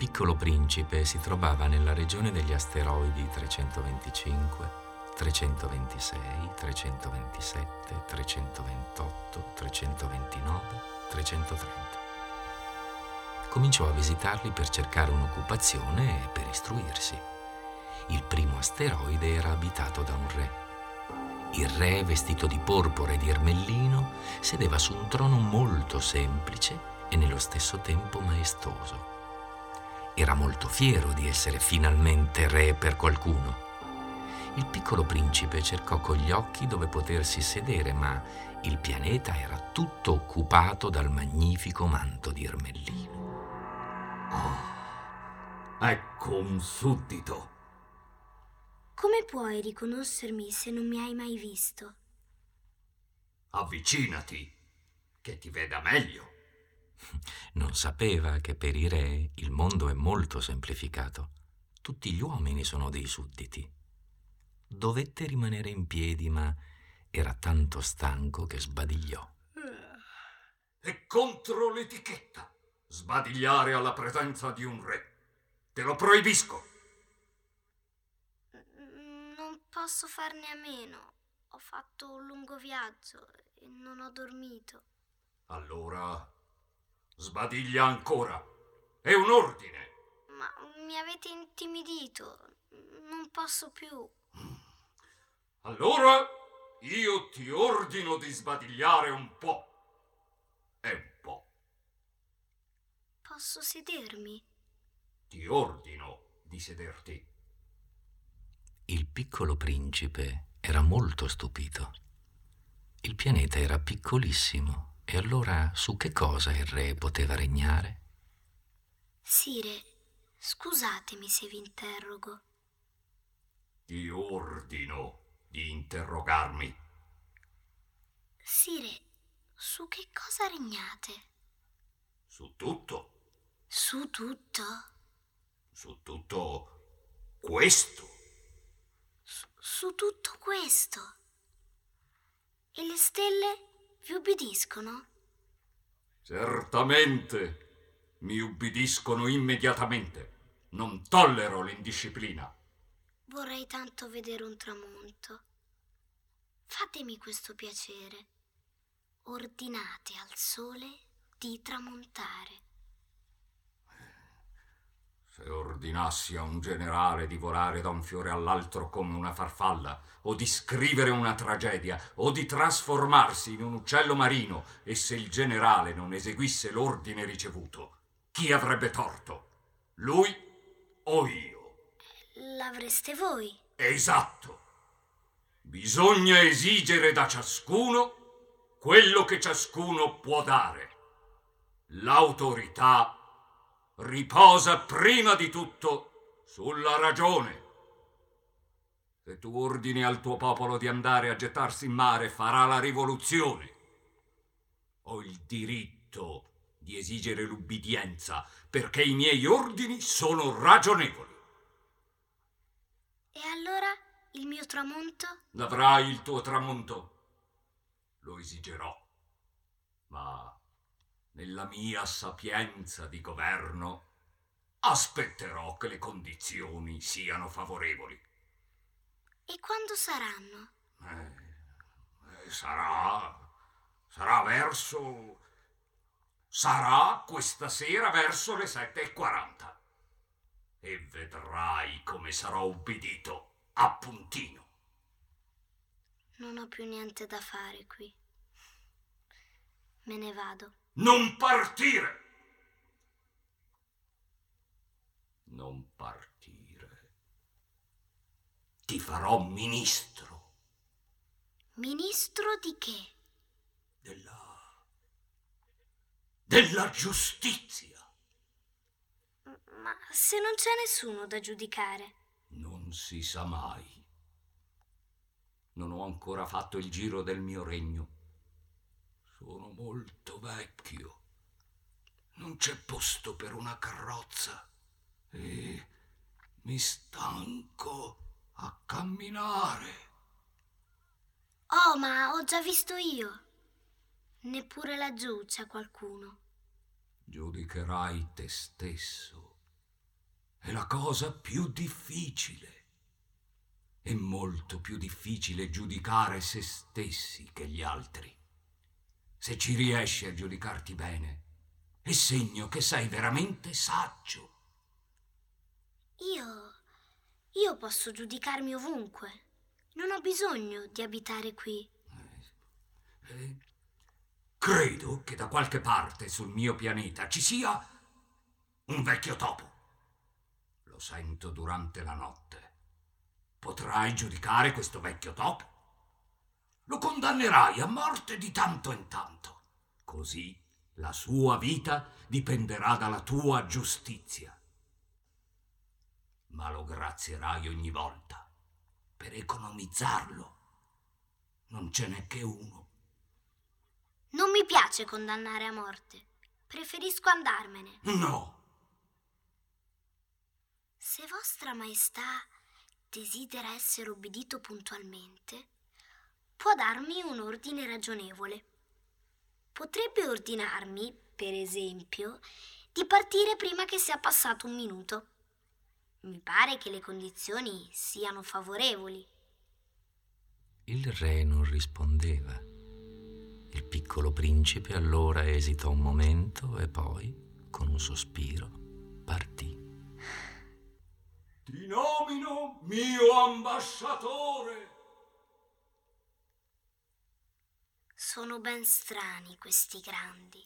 piccolo principe si trovava nella regione degli asteroidi 325, 326, 327, 328, 329, 330. Cominciò a visitarli per cercare un'occupazione e per istruirsi. Il primo asteroide era abitato da un re. Il re, vestito di porpora e di ermellino, sedeva su un trono molto semplice e nello stesso tempo maestoso. Era molto fiero di essere finalmente re per qualcuno. Il piccolo principe cercò con gli occhi dove potersi sedere, ma il pianeta era tutto occupato dal magnifico manto di ermellino. Oh, ecco un suddito. Come puoi riconoscermi se non mi hai mai visto? Avvicinati, che ti veda meglio. Non sapeva che per i re il mondo è molto semplificato. Tutti gli uomini sono dei sudditi. Dovette rimanere in piedi, ma era tanto stanco che sbadigliò. È contro l'etichetta sbadigliare alla presenza di un re. Te lo proibisco. Non posso farne a meno. Ho fatto un lungo viaggio e non ho dormito. Allora Sbadiglia ancora. È un ordine. Ma mi avete intimidito. Non posso più. Allora io ti ordino di sbadigliare un po'. E un po'. Posso sedermi? Ti ordino di sederti. Il piccolo principe era molto stupito. Il pianeta era piccolissimo e allora su che cosa il re poteva regnare? Sire, scusatemi se vi interrogo. Ti ordino di interrogarmi. Sire, su che cosa regnate? Su tutto. Su tutto? Su tutto questo. Su, su tutto questo. E le stelle? Vi ubbidiscono? Certamente mi ubbidiscono immediatamente. Non tollero l'indisciplina. Vorrei tanto vedere un tramonto. Fatemi questo piacere. Ordinate al sole di tramontare. Se ordinassi a un generale di volare da un fiore all'altro come una farfalla, o di scrivere una tragedia, o di trasformarsi in un uccello marino, e se il generale non eseguisse l'ordine ricevuto, chi avrebbe torto? Lui o io? L'avreste voi. Esatto. Bisogna esigere da ciascuno quello che ciascuno può dare. L'autorità riposa prima di tutto sulla ragione. Se tu ordini al tuo popolo di andare a gettarsi in mare, farà la rivoluzione. Ho il diritto di esigere l'ubbidienza perché i miei ordini sono ragionevoli. E allora il mio tramonto? Avrai il tuo tramonto. Lo esigerò. Ma nella mia sapienza di governo, aspetterò che le condizioni siano favorevoli. E quando saranno? Eh, eh, sarà. sarà verso. sarà questa sera verso le 7.40. E vedrai come sarò ubbidito a puntino. Non ho più niente da fare qui. Me ne vado. Non partire! Non partire. Ti farò ministro. Ministro di che? Della... della giustizia. Ma se non c'è nessuno da giudicare. Non si sa mai. Non ho ancora fatto il giro del mio regno sono molto vecchio. Non c'è posto per una carrozza e mi stanco a camminare. Oh, ma ho già visto io. Neppure laggiù c'è qualcuno. Giudicherai te stesso. è la cosa più difficile. È molto più difficile giudicare se stessi che gli altri. Se ci riesci a giudicarti bene, è segno che sei veramente saggio. Io. io posso giudicarmi ovunque. Non ho bisogno di abitare qui. Eh, credo che da qualche parte sul mio pianeta ci sia un vecchio topo. Lo sento durante la notte. Potrai giudicare questo vecchio topo? Lo condannerai a morte di tanto in tanto. Così la sua vita dipenderà dalla tua giustizia. Ma lo grazierai ogni volta per economizzarlo. Non ce n'è che uno. Non mi piace condannare a morte. Preferisco andarmene. No. Se vostra maestà desidera essere obbedito puntualmente, può darmi un ordine ragionevole. Potrebbe ordinarmi, per esempio, di partire prima che sia passato un minuto. Mi pare che le condizioni siano favorevoli. Il re non rispondeva. Il piccolo principe allora esitò un momento e poi, con un sospiro, partì. Ti nomino mio ambasciatore. Sono ben strani questi grandi.